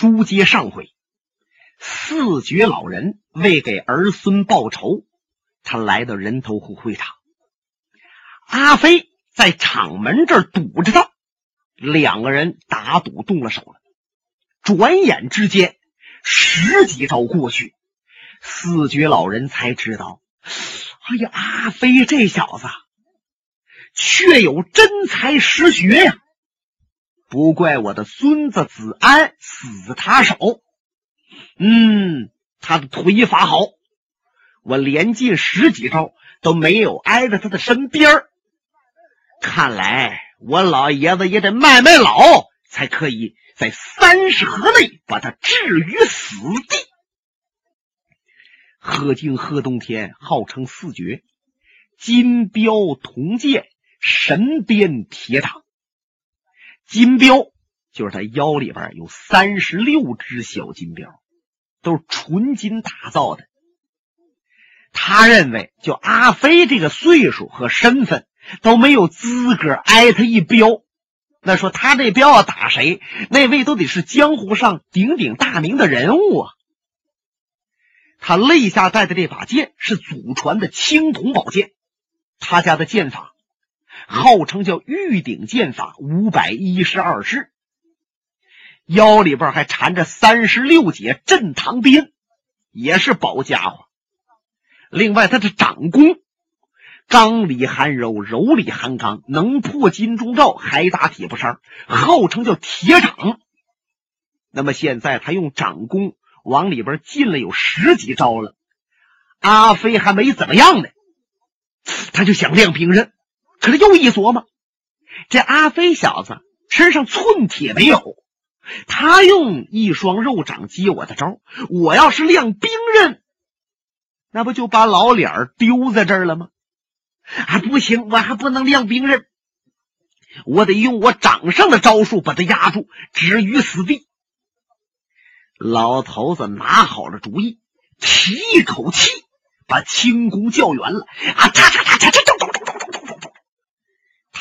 书接上回，四绝老人为给儿孙报仇，他来到人头户会场。阿飞在场门这儿堵着他，两个人打赌动了手了。转眼之间，十几招过去，四绝老人才知道，哎呀，阿飞这小子确有真才实学呀！不怪我的孙子子安死他手，嗯，他的腿法好，我连进十几招都没有挨在他的身边看来我老爷子也得慢慢老，才可以在三十合内把他置于死地。贺敬、贺冬天号称四绝，金镖铜剑，神鞭铁掌。金镖就是他腰里边有三十六只小金镖，都是纯金打造的。他认为，就阿飞这个岁数和身份都没有资格挨他一镖。那说他这镖要打谁，那位都得是江湖上鼎鼎大名的人物啊。他肋下带的这把剑是祖传的青铜宝剑，他家的剑法。号称叫玉鼎剑法五百一十二式，腰里边还缠着三十六节镇堂鞭，也是宝家伙。另外，他的掌功刚里含柔，柔里含刚，能破金钟罩，还打铁布衫，号称叫铁掌。那么现在他用掌功往里边进了有十几招了，阿飞还没怎么样呢，他就想亮兵刃。可是又一琢磨，这阿飞小子身上寸铁没有，他用一双肉掌接我的招，我要是亮兵刃，那不就把老脸丢在这儿了吗？啊，不行，我还不能亮兵刃，我得用我掌上的招数把他压住，置于死地。老头子拿好了主意，提一口气把轻功叫圆了，啊，嚓嚓嚓嚓嚓。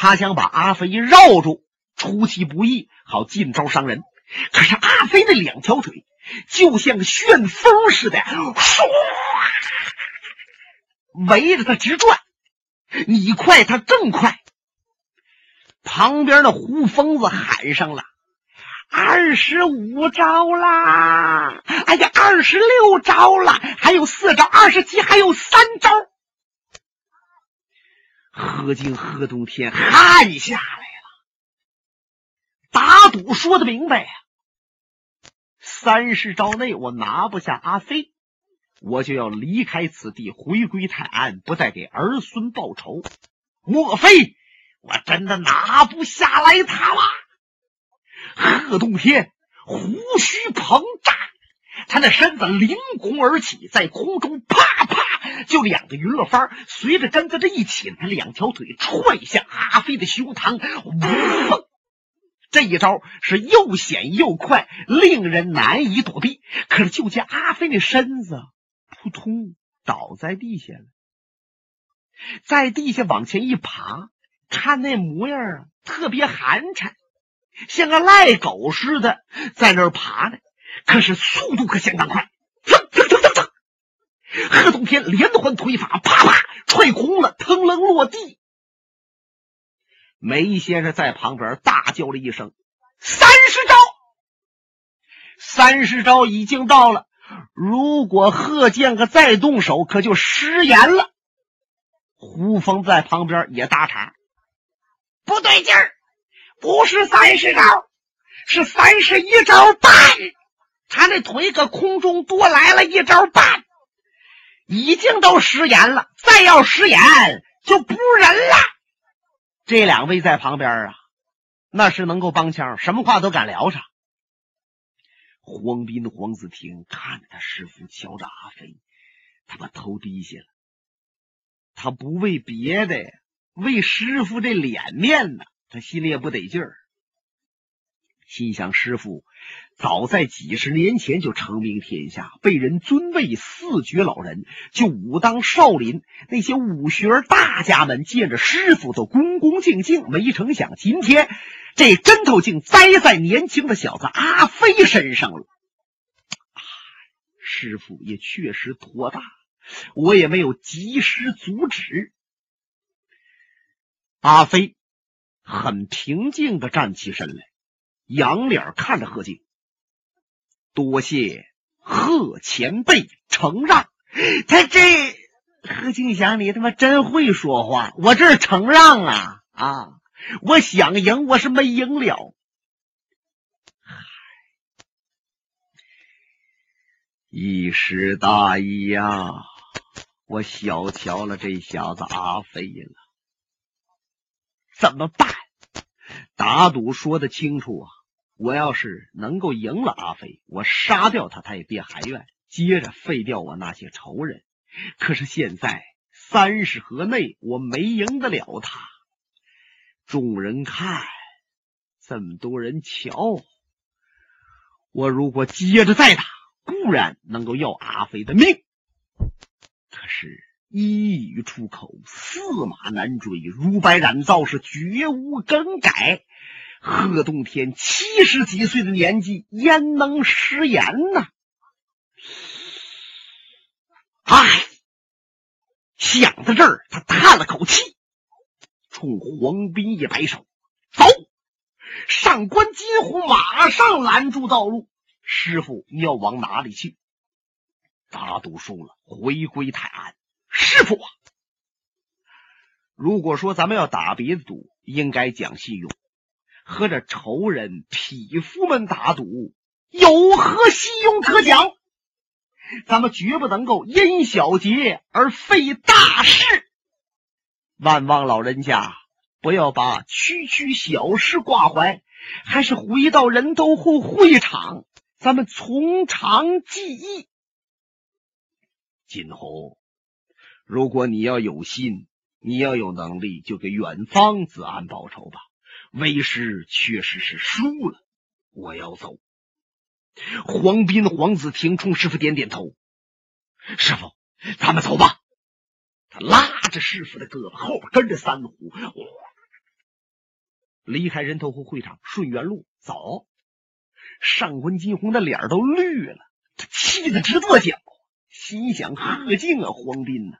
他想把阿飞绕住，出其不意，好进招伤人。可是阿飞那两条腿就像旋风似的，唰，围着他直转。你快，他更快。旁边的胡疯子喊上了：“二十五招啦！哎呀，二十六招了，还有四招，二十七，还有三招。”贺敬、贺东天汗下来了，打赌说的明白呀，三十招内我拿不下阿飞，我就要离开此地，回归泰安，不再给儿孙报仇。莫非我真的拿不下来他了？贺东天胡须膨胀，他那身子凌空而起，在空中啪。就两个云乐幡随着跟子这一起，他两条腿踹向阿飞的胸膛，呜！这一招是又险又快，令人难以躲避。可是就见阿飞那身子扑通倒在地下了，在地下往前一爬，看那模样啊，特别寒碜，像个赖狗似的在那儿爬呢。可是速度可相当快。贺东天连环腿法，啪啪踹空了，腾楞落地。梅先生在旁边大叫了一声：“三十招！”三十招已经到了，如果贺建个再动手，可就食言了。胡峰在旁边也搭茬：“不对劲儿，不是三十招，是三十一招半。他那腿搁空中多来了一招半。”已经都食言了，再要食言就不人了。这两位在旁边啊，那是能够帮腔，什么话都敢聊上。黄斌、黄子婷看着他师傅，瞧着阿飞，他把头低下了。他不为别的，为师傅这脸面呢，他心里也不得劲儿。心想师傅。早在几十年前就成名天下，被人尊为四绝老人。就武当少林那些武学大家们见着师傅都恭恭敬敬，没成想今天这针头竟栽在年轻的小子阿飞身上了。师傅也确实托大，我也没有及时阻止。阿飞很平静的站起身来，仰脸看着贺静：“多谢贺前辈承让。”他这贺庆祥，你他妈真会说话！我这是承让啊啊！我想赢，我是没赢了。一时大意呀，我小瞧了这小子阿飞了。怎么办？打赌说的清楚啊！我要是能够赢了阿飞，我杀掉他，他也别还愿。接着废掉我那些仇人。可是现在三十合内，我没赢得了他。众人看，这么多人瞧，我如果接着再打。固然能够要阿飞的命，可是一语出口，驷马难追，如白染皂是绝无更改。贺洞天七十几岁的年纪，焉能食言呢？唉，想到这儿，他叹了口气，冲黄斌一摆手：“走！”上官金虎马上拦住道路。师傅，你要往哪里去？打赌输了，回归泰安。师傅啊，如果说咱们要打别的赌，应该讲信用，和这仇人匹夫们打赌，有何信用可讲？咱们绝不能够因小节而废大事。万望老人家不要把区区小事挂怀，还是回到人头户会场。咱们从长计议。今后，如果你要有心，你要有能力，就给远方子安报仇吧。为师确实是输了，我要走。黄斌、黄子庭冲师傅点点头：“师傅，咱们走吧。”他拉着师傅的胳膊，后边跟着三虎，离开人头湖会场，顺原路走。上官金鸿的脸都绿了，他气得直跺脚，心想：贺敬啊，黄斌呐，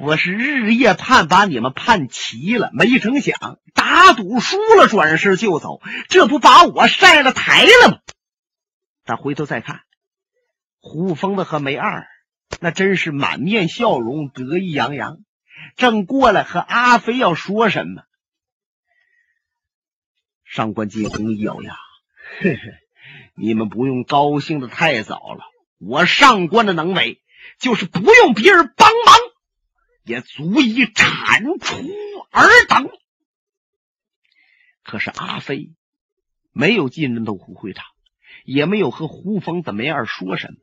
我是日夜盼把你们盼齐了，没成想打赌输了，转身就走，这不把我晒了台了吗？但回头再看，胡疯子和梅二那真是满面笑容，得意洋洋，正过来和阿飞要说什么。上官金鸿一咬牙。嘿嘿，你们不用高兴的太早了。我上官的能为，就是不用别人帮忙，也足以铲除尔等。可是阿飞没有进人头湖会场，也没有和胡疯子梅二说什么，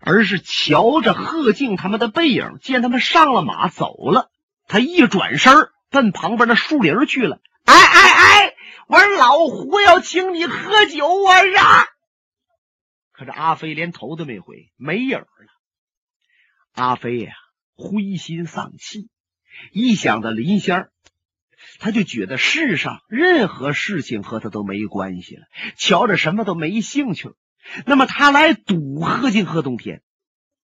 而是瞧着贺静他们的背影，见他们上了马走了，他一转身奔旁边的树林去了。哎哎哎！我说老胡要请你喝酒啊！呀，可是阿飞连头都没回，没影了。阿飞呀，灰心丧气，一想到林仙儿，他就觉得世上任何事情和他都没关系了，瞧着什么都没兴趣了。那么他来赌贺敬贺洞天，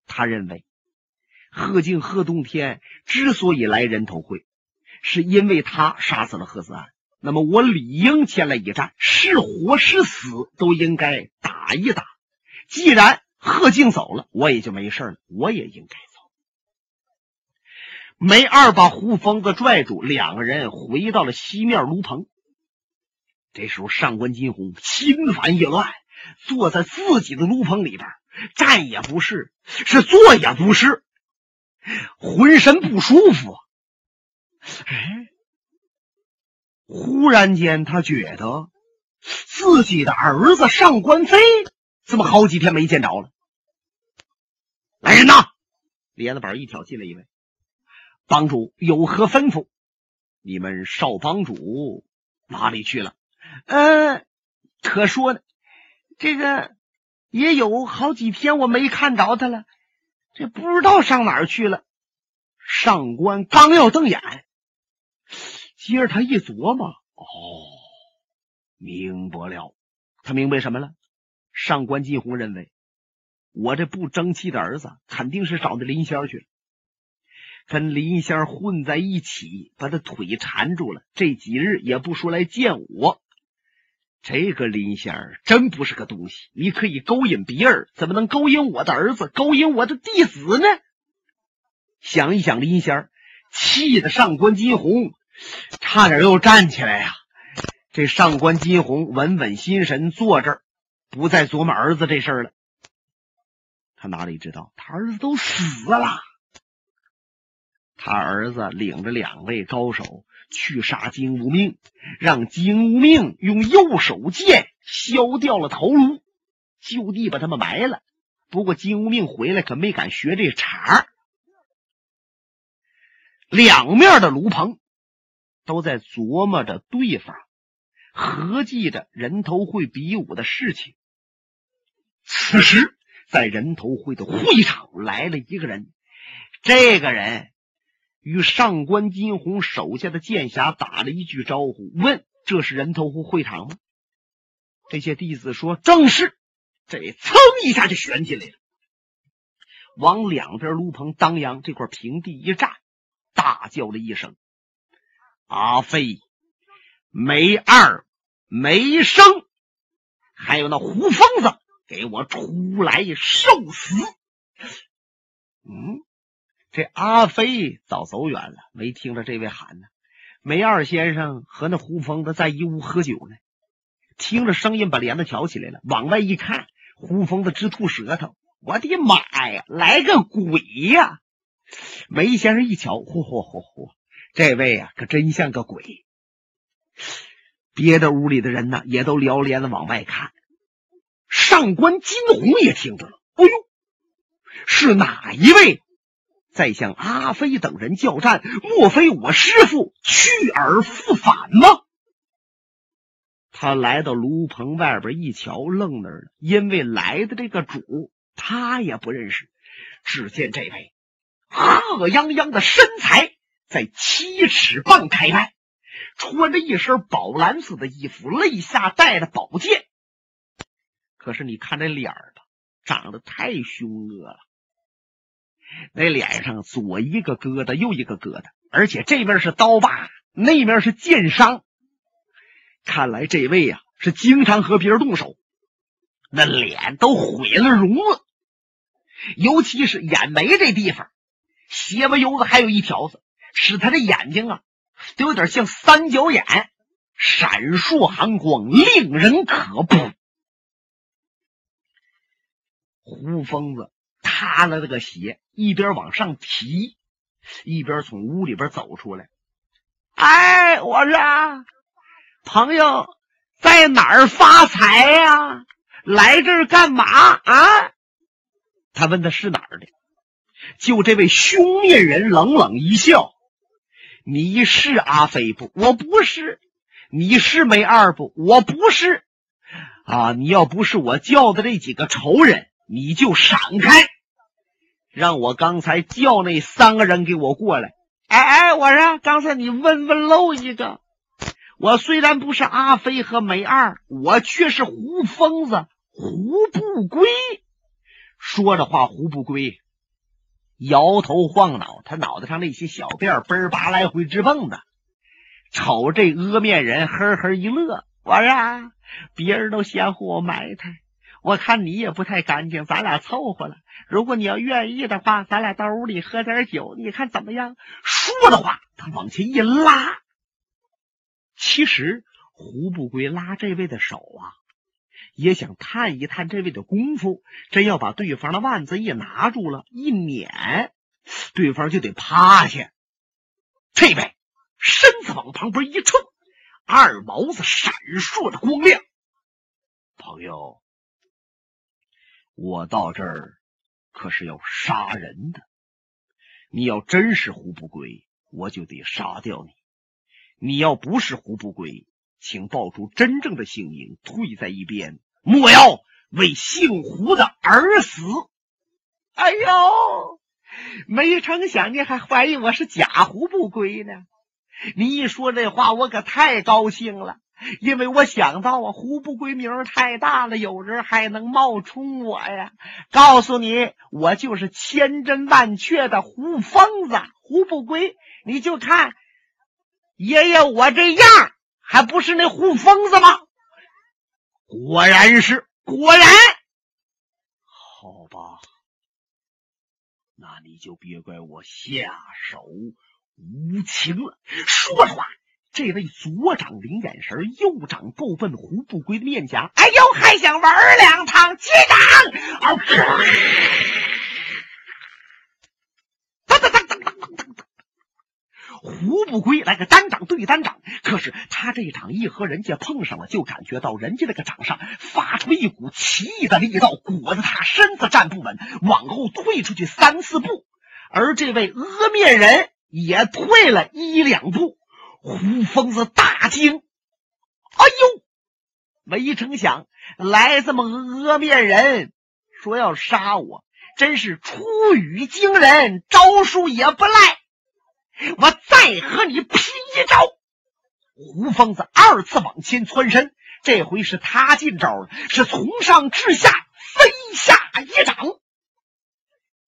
他认为贺敬贺洞天之所以来人头会，是因为他杀死了贺子安。那么我理应前来一战，是活是死都应该打一打。既然贺静走了，我也就没事了，我也应该。梅二把胡疯子拽住，两个人回到了西面炉棚。这时候，上官金鸿心烦意乱，坐在自己的炉棚里边，站也不是，是坐也不是，浑身不舒服。哎。忽然间，他觉得自己的儿子上官飞怎么好几天没见着了？来人呐！帘子板一挑，进来一位，帮主有何吩咐？你们少帮主哪里去了？嗯，可说呢，这个也有好几天我没看着他了，这不知道上哪儿去了。上官刚要瞪眼。接着他一琢磨，哦，明白了。他明白什么了？上官金鸿认为，我这不争气的儿子肯定是找那林仙去了，跟林仙混在一起，把他腿缠住了。这几日也不说来见我。这个林仙儿真不是个东西。你可以勾引别人，怎么能勾引我的儿子，勾引我的弟子呢？想一想，林仙儿气得上官金鸿差点又站起来呀。这上官金鸿稳稳心神坐这儿，不再琢磨儿子这事儿了。他哪里知道，他儿子都死了。他儿子领着两位高手去杀金无命，让金无命用右手剑削掉了头颅，就地把他们埋了。不过金无命回来可没敢学这茬儿。两面的卢鹏都在琢磨着对方。合计着人头会比武的事情。此时，在人头会的会场来了一个人。这个人与上官金鸿手下的剑侠打了一句招呼，问：“这是人头湖会场吗？”这些弟子说：“正是。”这噌一下就旋进来了，往两边炉棚当阳这块平地一站，大叫了一声：“阿飞！”梅二、梅生，还有那胡疯子，给我出来受死！嗯，这阿飞早走远了，没听着这位喊呢。梅二先生和那胡疯子在一屋喝酒呢，听着声音，把帘子挑起来了，往外一看，胡疯子直吐舌头。我的妈呀，来个鬼呀！梅先生一瞧，嚯嚯嚯嚯，这位啊，可真像个鬼。别的屋里的人呢，也都撩帘子往外看。上官金鸿也听着了，哎呦，是哪一位在向阿飞等人叫战？莫非我师傅去而复返吗？他来到炉棚外边一瞧，愣那儿了，因为来的这个主他也不认识。只见这位鹤泱泱的身材在七尺半开外。穿着一身宝蓝色的衣服，肋下带着宝剑。可是你看这脸儿吧，长得太凶恶了。那脸上左一个疙瘩，右一个疙瘩，而且这面是刀疤，那面是剑伤。看来这位呀是经常和别人动手，那脸都毁了容了，尤其是眼眉这地方，斜巴油子还有一条子，使他的眼睛啊。都有点像三角眼，闪烁寒光，令人可怖。胡疯子擦了那个鞋，一边往上提，一边从屋里边走出来。哎，我说，朋友在哪儿发财呀？来这儿干嘛啊？他问他是哪儿的？就这位凶面人冷冷一笑。你是阿飞不？我不是。你是梅二不？我不是。啊！你要不是我叫的这几个仇人，你就闪开，让我刚才叫那三个人给我过来。哎哎，我说刚才你问问漏一个。我虽然不是阿飞和梅二，我却是胡疯子胡不归。说着话，胡不归。摇头晃脑，他脑袋上那些小辫儿嘣儿吧来回直蹦的。瞅这阿面人，呵呵一乐。我说：“别人都嫌乎我埋汰，我看你也不太干净，咱俩凑合了。如果你要愿意的话，咱俩到屋里喝点酒，你看怎么样？”说的话，他往前一拉。其实胡不归拉这位的手啊。也想探一探这位的功夫，真要把对方的腕子一拿住了，一捻，对方就得趴下。这位身子往旁边一冲，二毛子闪烁着光亮。朋友，我到这儿可是要杀人的。你要真是胡不归，我就得杀掉你；你要不是胡不归，请报出真正的姓名，退在一边，莫要为姓胡的而死。哎呦，没成想你还怀疑我是假胡不归呢？你一说这话，我可太高兴了，因为我想到啊，胡不归名太大了，有人还能冒充我呀。告诉你，我就是千真万确的胡疯子，胡不归。你就看爷爷我这样，还不是那胡疯子吗？果然是，果然。好吧，那你就别怪我下手。无情了。说着话，这位左掌灵眼神，右掌够奔胡不归的面颊。哎呦，还想玩两趟？击掌！胡不归来个单掌对单掌，可是他这一掌一和人家碰上了，就感觉到人家那个掌上发出一股奇异的力道，裹得他身子站不稳，往后退出去三四步。而这位阿面人。也退了一两步，胡疯子大惊：“哎呦！没成想来这么个面人，说要杀我，真是出语惊人，招数也不赖。我再和你拼一招！”胡疯子二次往前窜身，这回是他进招了，是从上至下飞下一掌。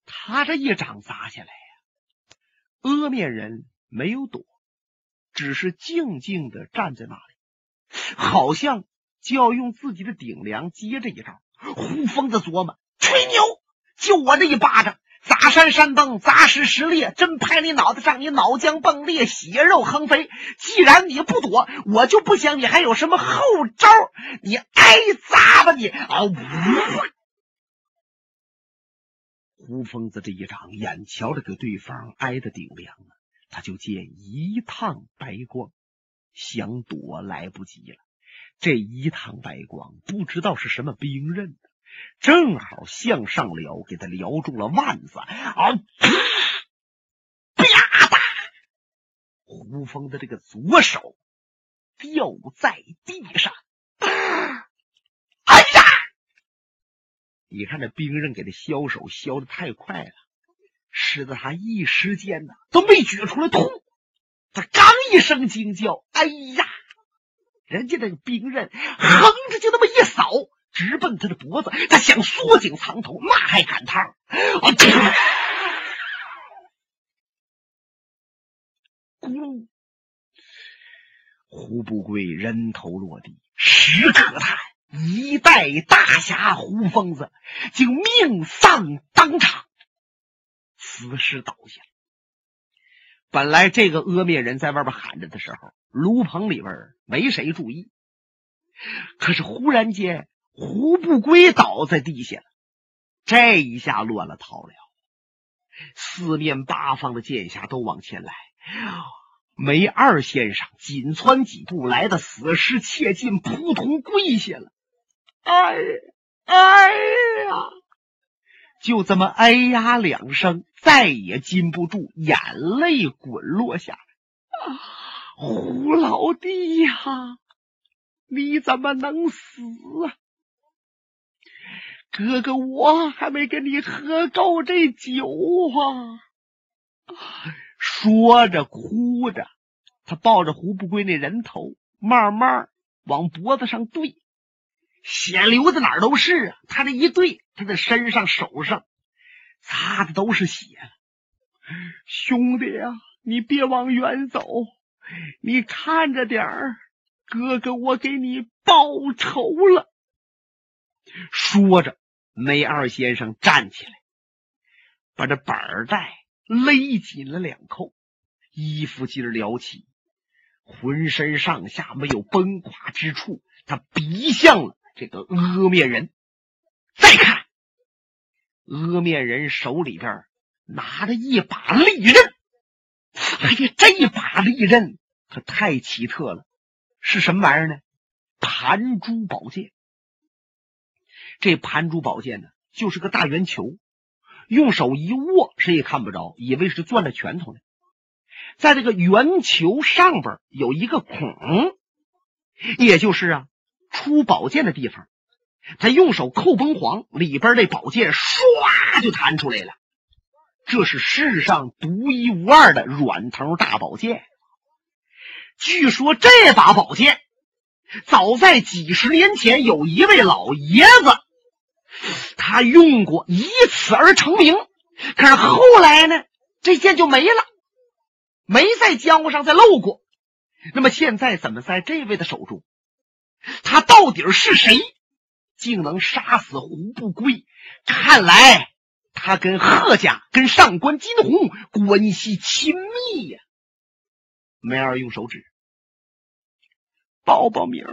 他这一掌砸下来呀。阿面人没有躲，只是静静的站在那里，好像就要用自己的顶梁接这一招。胡疯子琢磨：吹牛，就我这一巴掌，砸山山崩，砸石石裂，真拍你脑袋上，你脑浆迸裂，血肉横飞。既然你不躲，我就不想你还有什么后招，你挨砸吧你！啊！胡疯子这一掌，眼瞧着给对方挨的顶梁啊，他就见一趟白光，想躲来不及了。这一趟白光不知道是什么兵刃，正好向上撩，给他撩中了腕子。啊！啪嗒！胡疯的这个左手掉在地上。哎呀你看这兵刃给他削手削的太快了，使得他一时间呢都没觉出来痛。他刚一声惊叫：“哎呀！”人家这个兵刃横着就那么一扫，直奔他的脖子。他想缩颈藏头，那还赶趟？咕噜！胡不归人头落地，实可叹。一代大侠胡疯子竟命丧当场，死尸倒下。本来这个阿灭人在外边喊着的时候，炉棚里边没谁注意。可是忽然间，胡不归倒在地下了，这一下乱了套了。四面八方的剑侠都往前来，梅二先生紧窜几步来的死尸切近，扑通跪下了。哎哎呀！就这么哎呀两声，再也禁不住眼泪滚落下来。啊，胡老弟呀，你怎么能死啊？哥哥，我还没跟你喝够这酒啊！说着哭着，他抱着胡不归那人头，慢慢往脖子上对。血流的哪儿都是啊！他这一对，他的身上、手上擦的都是血。兄弟呀，你别往远走，你看着点儿，哥哥我给你报仇了。说着，梅二先生站起来，把这板带勒紧了两扣，衣服襟撩起，浑身上下没有崩垮之处，他逼向了。这个阿面人，再看阿面人手里边拿着一把利刃，哎呀，这一把利刃可太奇特了，是什么玩意儿呢？盘珠宝剑。这盘珠宝剑呢，就是个大圆球，用手一握，谁也看不着，以为是攥着拳头呢。在这个圆球上边有一个孔，也就是啊。出宝剑的地方，他用手扣崩簧，里边那宝剑唰就弹出来了。这是世上独一无二的软头大宝剑。据说这把宝剑，早在几十年前，有一位老爷子，他用过，以此而成名。可是后来呢，这剑就没了，没在江湖上再露过。那么现在怎么在这位的手中？他到底是谁？竟能杀死胡不归？看来他跟贺家、跟上官金鸿关系亲密呀。梅二用手指，报报名，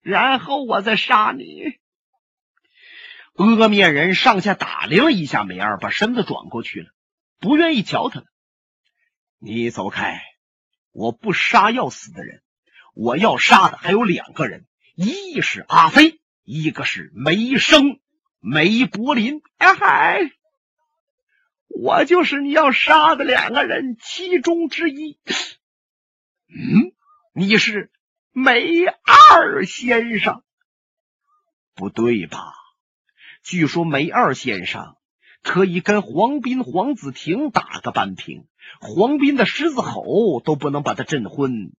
然后我再杀你。阿面人上下打量了一下梅二，把身子转过去了，不愿意瞧他了。你走开，我不杀要死的人，我要杀的还有两个人，一是阿飞，一个是梅生梅柏林。哎嗨，我就是你要杀的两个人其中之一。嗯，你是梅二先生？不对吧？据说梅二先生可以跟黄斌、黄子婷打个半平，黄斌的狮子吼都不能把他震昏。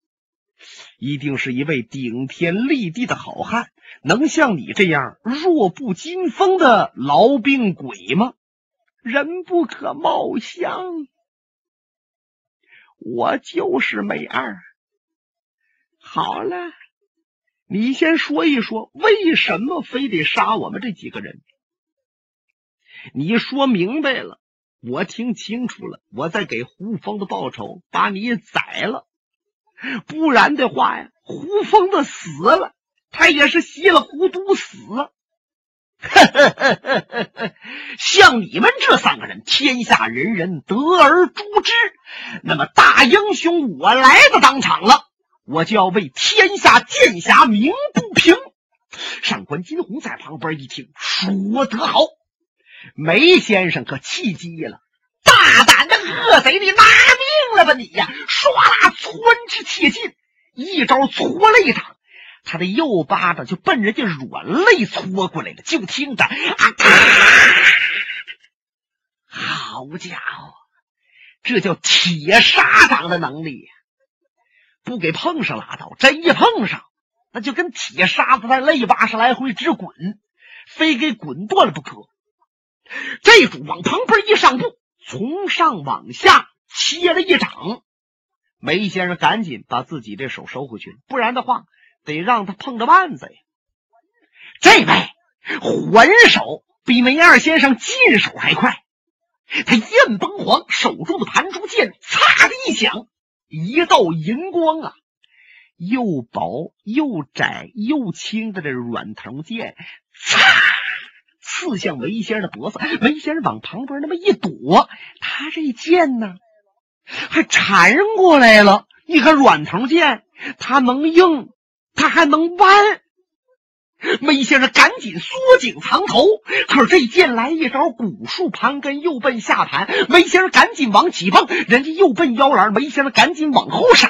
一定是一位顶天立地的好汉，能像你这样弱不禁风的痨病鬼吗？人不可貌相。我就是美二。好了，你先说一说，为什么非得杀我们这几个人？你说明白了，我听清楚了，我再给胡峰的报仇，把你宰了。不然的话呀，胡峰的死了，他也是稀里糊涂死。像你们这三个人，天下人人得而诛之。那么大英雄，我来的当场了，我就要为天下剑侠鸣不平。上官金鸿在旁边一听，说得好，梅先生可气急了，大胆的恶贼，你拿命了吧你呀！唰啦，窜之切进，一招搓了一掌。他的右巴掌就奔人家软肋搓过来了，就听着啊！好家伙，这叫铁砂掌的能力呀！不给碰上拉倒，真一碰上，那就跟铁砂子在肋巴上来回直滚，非给滚断了不可。这主往旁边一上步，从上往下切了一掌。梅先生赶紧把自己这手收回去，不然的话。得让他碰着腕子呀！这位还手比梅二先生进手还快，他燕崩黄手中的弹珠剑，嚓的一响，一道银光啊，又薄又窄又轻的这软藤剑，嚓刺向梅先生的脖子。梅先生往旁边那么一躲，他这剑呢，还缠过来了。你看软藤剑，它能硬。他还能弯，梅先生赶紧缩颈藏头。可是这剑来一招古树盘根，又奔下盘。梅先生赶紧往起蹦，人家又奔腰篮，梅先生赶紧往后闪。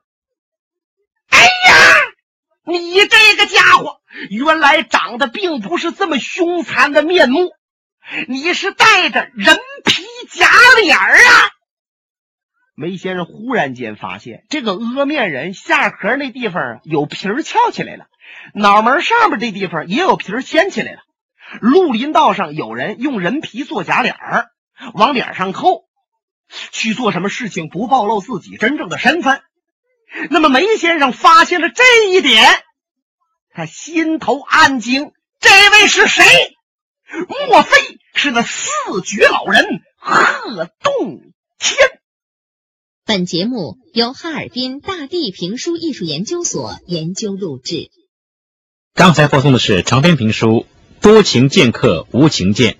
你这个家伙，原来长得并不是这么凶残的面目，你是带着人皮假脸儿啊！”梅先生忽然间发现，这个阿面人下颌那地方有皮儿翘起来了，脑门上面这地方也有皮儿掀起来了。绿林道上有人用人皮做假脸儿。往脸上扣，去做什么事情不暴露自己真正的身份？那么梅先生发现了这一点，他心头暗惊：这位是谁？莫非是那四绝老人贺洞天？本节目由哈尔滨大地评书艺术研究所研究录制。刚才播送的是长篇评书《多情剑客无情剑》。